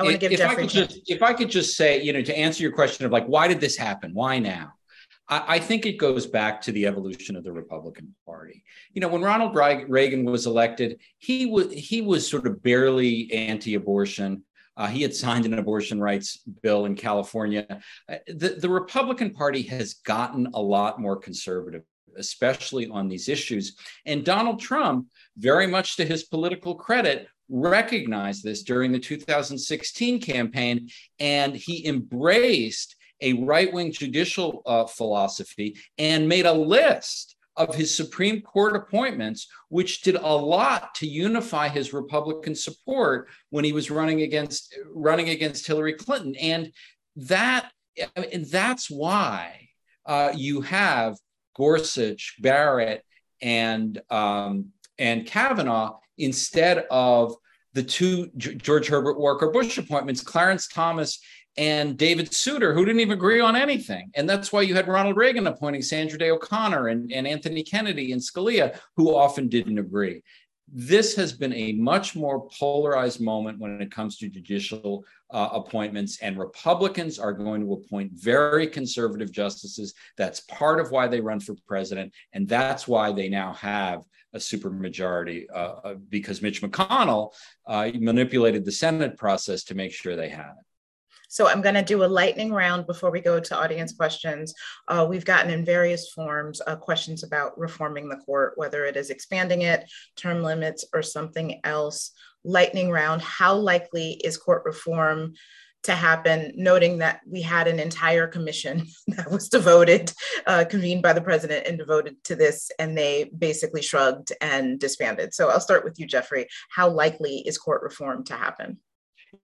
I want to give if Jeffrey. I could just, if I could just say, you know, to answer your question of like, why did this happen? Why now? I, I think it goes back to the evolution of the Republican Party. You know, when Ronald Reagan was elected, he was he was sort of barely anti-abortion. Uh, he had signed an abortion rights bill in California. Uh, the, the Republican Party has gotten a lot more conservative, especially on these issues. And Donald Trump, very much to his political credit, recognized this during the 2016 campaign, and he embraced a right wing judicial uh, philosophy and made a list of his Supreme Court appointments, which did a lot to unify his Republican support when he was running against running against Hillary Clinton, and that and that's why uh, you have Gorsuch, Barrett, and um, and Kavanaugh instead of the two George Herbert Walker Bush appointments, Clarence Thomas and David Souter, who didn't even agree on anything. And that's why you had Ronald Reagan appointing Sandra Day O'Connor and, and Anthony Kennedy and Scalia, who often didn't agree. This has been a much more polarized moment when it comes to judicial uh, appointments, and Republicans are going to appoint very conservative justices. That's part of why they run for president, and that's why they now have a supermajority uh, uh, because Mitch McConnell uh, manipulated the Senate process to make sure they had it. So I'm going to do a lightning round before we go to audience questions. Uh, we've gotten in various forms uh, questions about reforming the court, whether it is expanding it, term limits, or something else. Lightning round, how likely is court reform to happen, noting that we had an entire commission that was devoted, uh, convened by the president and devoted to this, and they basically shrugged and disbanded. So I'll start with you, Jeffrey. How likely is court reform to happen?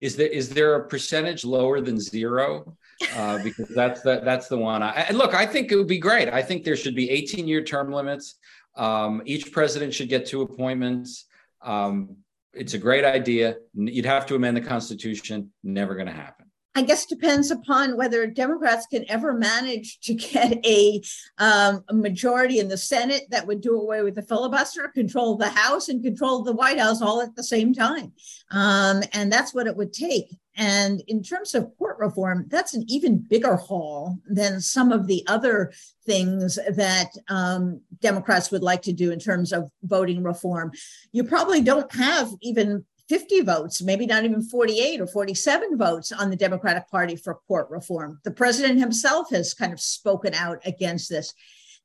Is there is there a percentage lower than zero? Uh, because that's the that's the one. I, look, I think it would be great. I think there should be 18 year term limits. Um, each president should get two appointments. Um, it's a great idea. You'd have to amend the Constitution. Never going to happen. I guess depends upon whether Democrats can ever manage to get a, um, a, majority in the Senate that would do away with the filibuster, control the House, and control the White House all at the same time. Um, and that's what it would take. And in terms of court reform, that's an even bigger haul than some of the other things that um, Democrats would like to do in terms of voting reform. You probably don't have even 50 votes, maybe not even 48 or 47 votes on the Democratic Party for court reform. The president himself has kind of spoken out against this.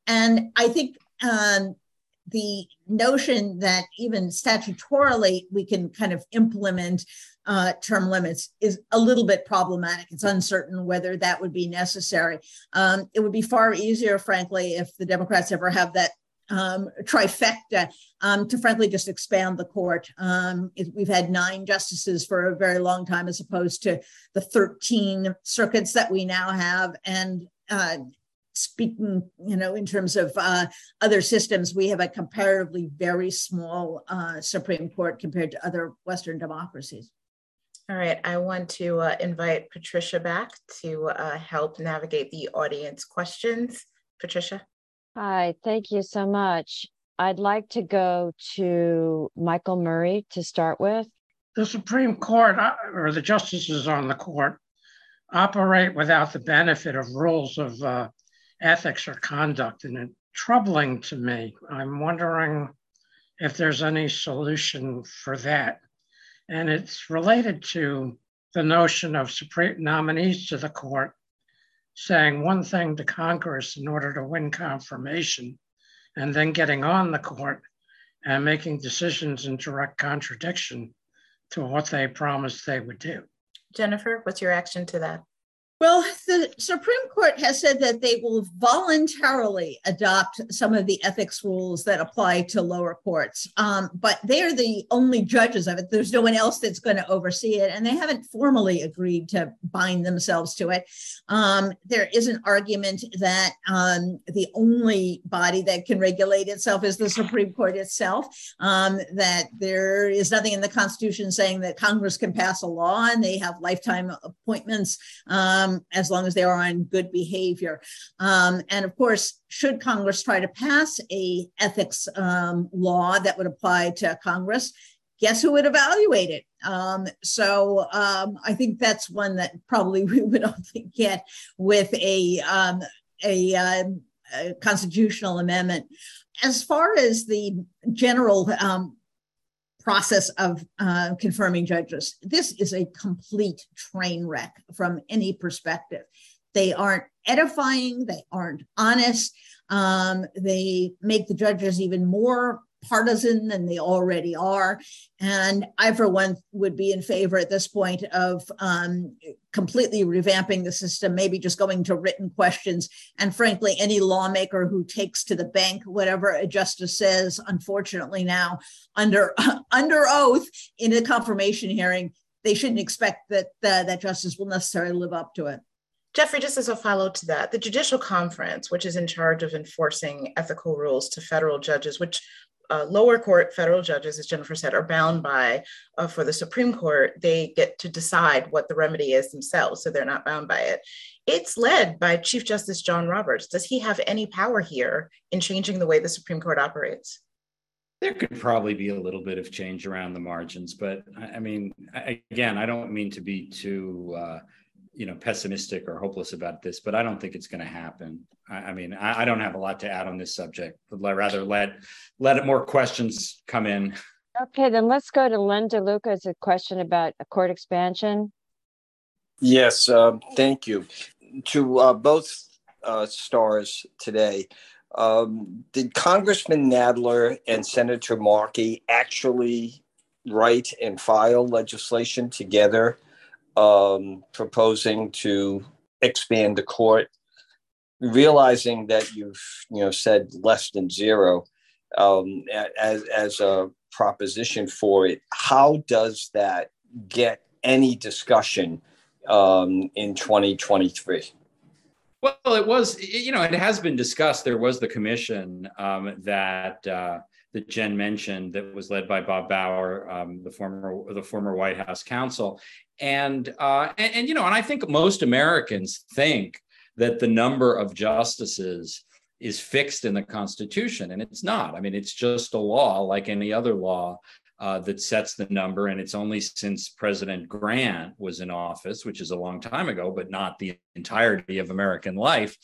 And I think um, the notion that even statutorily we can kind of implement uh, term limits is a little bit problematic. It's uncertain whether that would be necessary. Um, it would be far easier, frankly, if the Democrats ever have that um, trifecta um, to frankly just expand the court. Um, it, we've had nine justices for a very long time, as opposed to the 13 circuits that we now have. And uh, speaking, you know, in terms of uh, other systems, we have a comparatively very small uh, Supreme Court compared to other Western democracies. All right, I want to uh, invite Patricia back to uh, help navigate the audience questions. Patricia. Hi, thank you so much. I'd like to go to Michael Murray to start with. The Supreme Court uh, or the justices on the court operate without the benefit of rules of uh, ethics or conduct, and it's troubling to me. I'm wondering if there's any solution for that. And it's related to the notion of Supreme nominees to the court saying one thing to Congress in order to win confirmation, and then getting on the court and making decisions in direct contradiction to what they promised they would do. Jennifer, what's your action to that? Well, the Supreme Court has said that they will voluntarily adopt some of the ethics rules that apply to lower courts, um, but they're the only judges of it. There's no one else that's going to oversee it, and they haven't formally agreed to bind themselves to it. Um, there is an argument that um, the only body that can regulate itself is the Supreme Court itself, um, that there is nothing in the Constitution saying that Congress can pass a law and they have lifetime appointments as long as they are on good behavior. Um, and of course, should Congress try to pass a ethics um, law that would apply to Congress, guess who would evaluate it? Um, so um, I think that's one that probably we would only get with a, um, a, uh, a, constitutional amendment. As far as the general um, process of uh, confirming judges. This is a complete train wreck from any perspective. They aren't edifying, they aren't honest, um, they make the judges even more partisan than they already are. And I, for one, would be in favor at this point of um, completely revamping the system, maybe just going to written questions. And frankly, any lawmaker who takes to the bank whatever a justice says, unfortunately now under under oath in a confirmation hearing, they shouldn't expect that that justice will necessarily live up to it. Jeffrey, just as a follow to that, the Judicial Conference, which is in charge of enforcing ethical rules to federal judges, which uh, lower court federal judges, as Jennifer said, are bound by uh, for the Supreme Court, they get to decide what the remedy is themselves, so they're not bound by it. It's led by Chief Justice John Roberts. Does he have any power here in changing the way the Supreme Court operates? There could probably be a little bit of change around the margins, but I mean, again, I don't mean to be too. Uh, you know pessimistic or hopeless about this but i don't think it's going to happen. I, I mean I, I, don't have a lot to add on this subject. But rather let let more questions come in. Okay then let's go to Linda Luca's a question about a court expansion. Yes uh, thank you. To uh, both uh, stars today um, did congressman nadler and senator markey actually write and file legislation together um, proposing to expand the court, realizing that you've you know said less than zero um, as as a proposition for it. How does that get any discussion um, in 2023? Well, it was, you know, it has been discussed. There was the commission um, that uh, that Jen mentioned that was led by Bob Bauer, um, the former the former White House counsel, and, uh, and and you know, and I think most Americans think that the number of justices is fixed in the Constitution, and it's not. I mean, it's just a law like any other law. Uh, that sets the number. And it's only since President Grant was in office, which is a long time ago, but not the entirety of American life,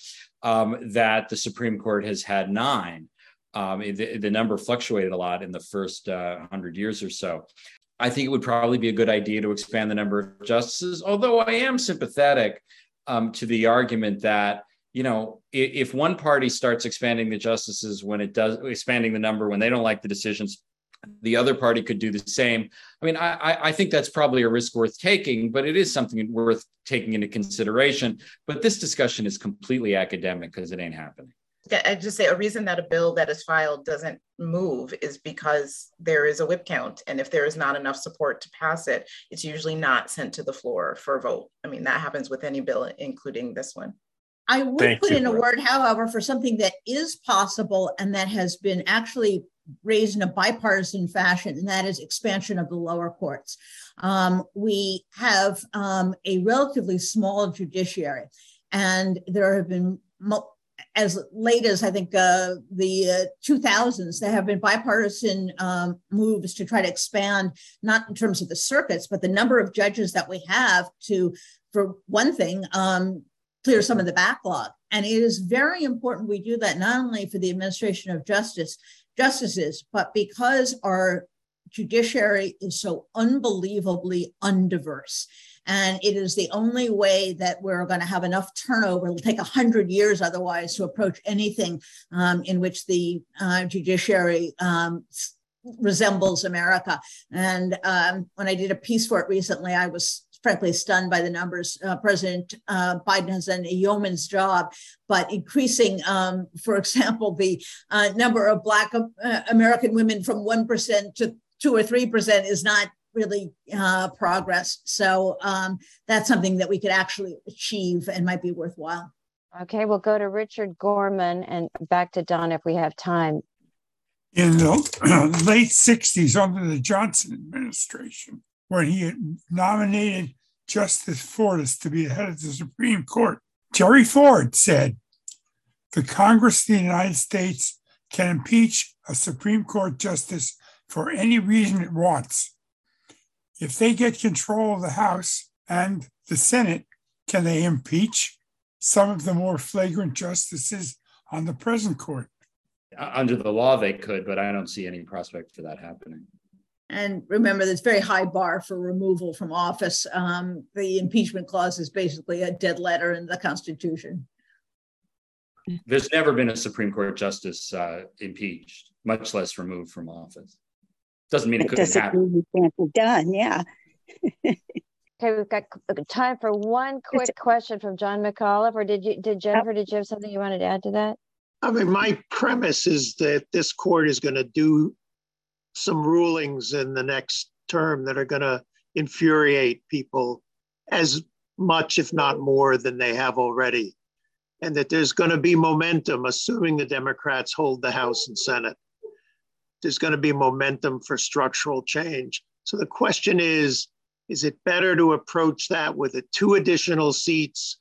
um, that the Supreme Court has had nine. Um, the, the, number fluctuated a lot in the first uh, 100 years or so. I think it would probably be a good idea to expand the number of justices, although I am sympathetic um, to the argument that you know if, if, one party starts expanding the justices when it does expanding the number when they don't like the decisions the other party could do the same. I mean I, I think that's probably a risk worth taking but it is something worth taking into consideration. But this discussion is completely academic because it ain't happening I just say a reason that a bill that is filed doesn't move is because there is a whip count. And if there is not enough support to pass it, it's usually not sent to the floor for a vote. I mean, that happens with any bill, including this one. I would Thank put you. in a word, however, for something that is possible and that has been actually raised in a bipartisan fashion, and that is expansion of the lower courts. Um, we have um, a relatively small judiciary, and there have been as late as I think uh, the uh, 2000s, there have been bipartisan um, moves to try to expand, not in terms of the circuits, but the number of judges that we have to, for one thing, um, clear some of the backlog. And it is very important we do that not only for the administration of justice, justices, but because our judiciary is so unbelievably undiverse. And it is the only way that we're going to have enough turnover. It'll take 100 years otherwise to approach anything um, in which the uh, judiciary um, resembles America. And um, when I did a piece for it recently, I was frankly stunned by the numbers. Uh, President uh, Biden has done a yeoman's job, but increasing, um, for example, the uh, number of Black uh, American women from 1% to 2 or 3% is not really uh, progress. So um, that's something that we could actually achieve and might be worthwhile. Okay, we'll go to Richard Gorman and back to Don if we have time. In the late 60s, under the Johnson administration, when he nominated Justice Fortas to be the head of the Supreme Court, Jerry Ford said, The Congress of the United States can impeach a Supreme Court justice for any reason it wants. If they get control of the House and the Senate, can they impeach some of the more flagrant justices on the present court? Under the law, they could, but I don't see any prospect for that happening. And remember, there's very high bar for removal from office. Um, the impeachment clause is basically a dead letter in the Constitution. There's never been a Supreme Court justice uh, impeached, much less removed from office. Doesn't mean it, it couldn't happen. Mean it can't be done. Yeah. Okay, we've got uh, time for one quick question from John McAuliffe. Or did you, did oh. Jennifer, did you have something you wanted to add to that? I mean, my premise is that this court is going to do some rulings in the next term that are going to infuriate people as much, if not more, than they have already. And that there's going to be momentum, assuming the Democrats hold the House and Senate there's going to be momentum for structural change. So the question is is it better to approach that with the two additional seats,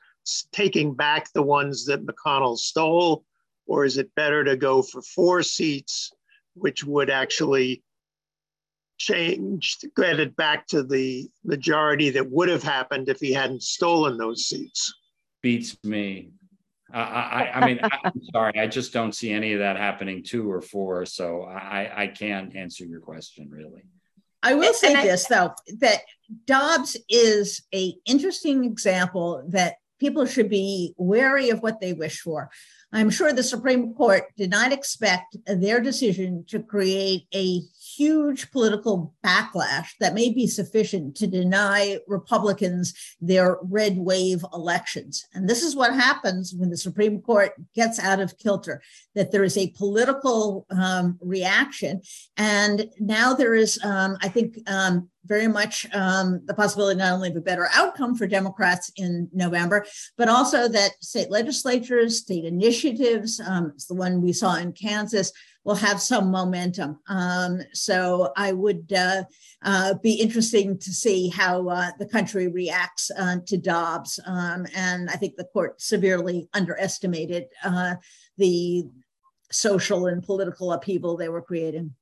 taking back the ones that McConnell stole? Or is it better to go for four seats, which would actually change, get it back to the majority that would have happened if he hadn't stolen those seats? Beats me. I, I, I mean, I'm sorry, I just don't see any of that happening two or four. So I, I can't answer your question really. I will say this though, that Dobbs is a interesting example that people should be wary of what they wish for. I'm sure the Supreme Court did not expect their decision to create a huge political backlash that may be sufficient to deny Republicans their red wave elections. And this is what happens when the Supreme Court gets out of kilter, that there is a political um, reaction. And now there is, um, I think, um, very much um, the possibility not only of a better outcome for Democrats in November, but also that state legislatures, state initiatives, um, it's the one we saw in Kansas, will have some momentum. Um, so I would uh, uh, be interesting to see how uh, the country reacts uh, to Dobbs. Um, and I think the court severely underestimated uh, the social and political upheaval they were creating.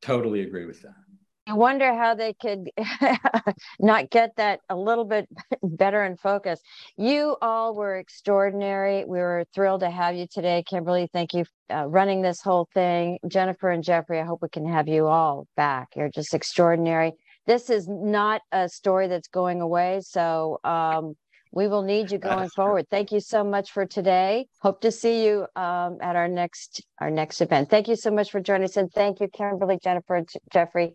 Totally agree with that. I wonder how they could not get that a little bit better in focus. You all were extraordinary. We were thrilled to have you today. Kimberly, thank you uh, running this whole thing. Jennifer and Jeffrey, I hope we can have you all back. You're just extraordinary. This is not a story that's going away. So um, we will need you going forward. Thank you so much for today. Hope to see you um, at our next our next event. Thank you so much for joining us, and thank you, Kimberly, Jennifer, Jeffrey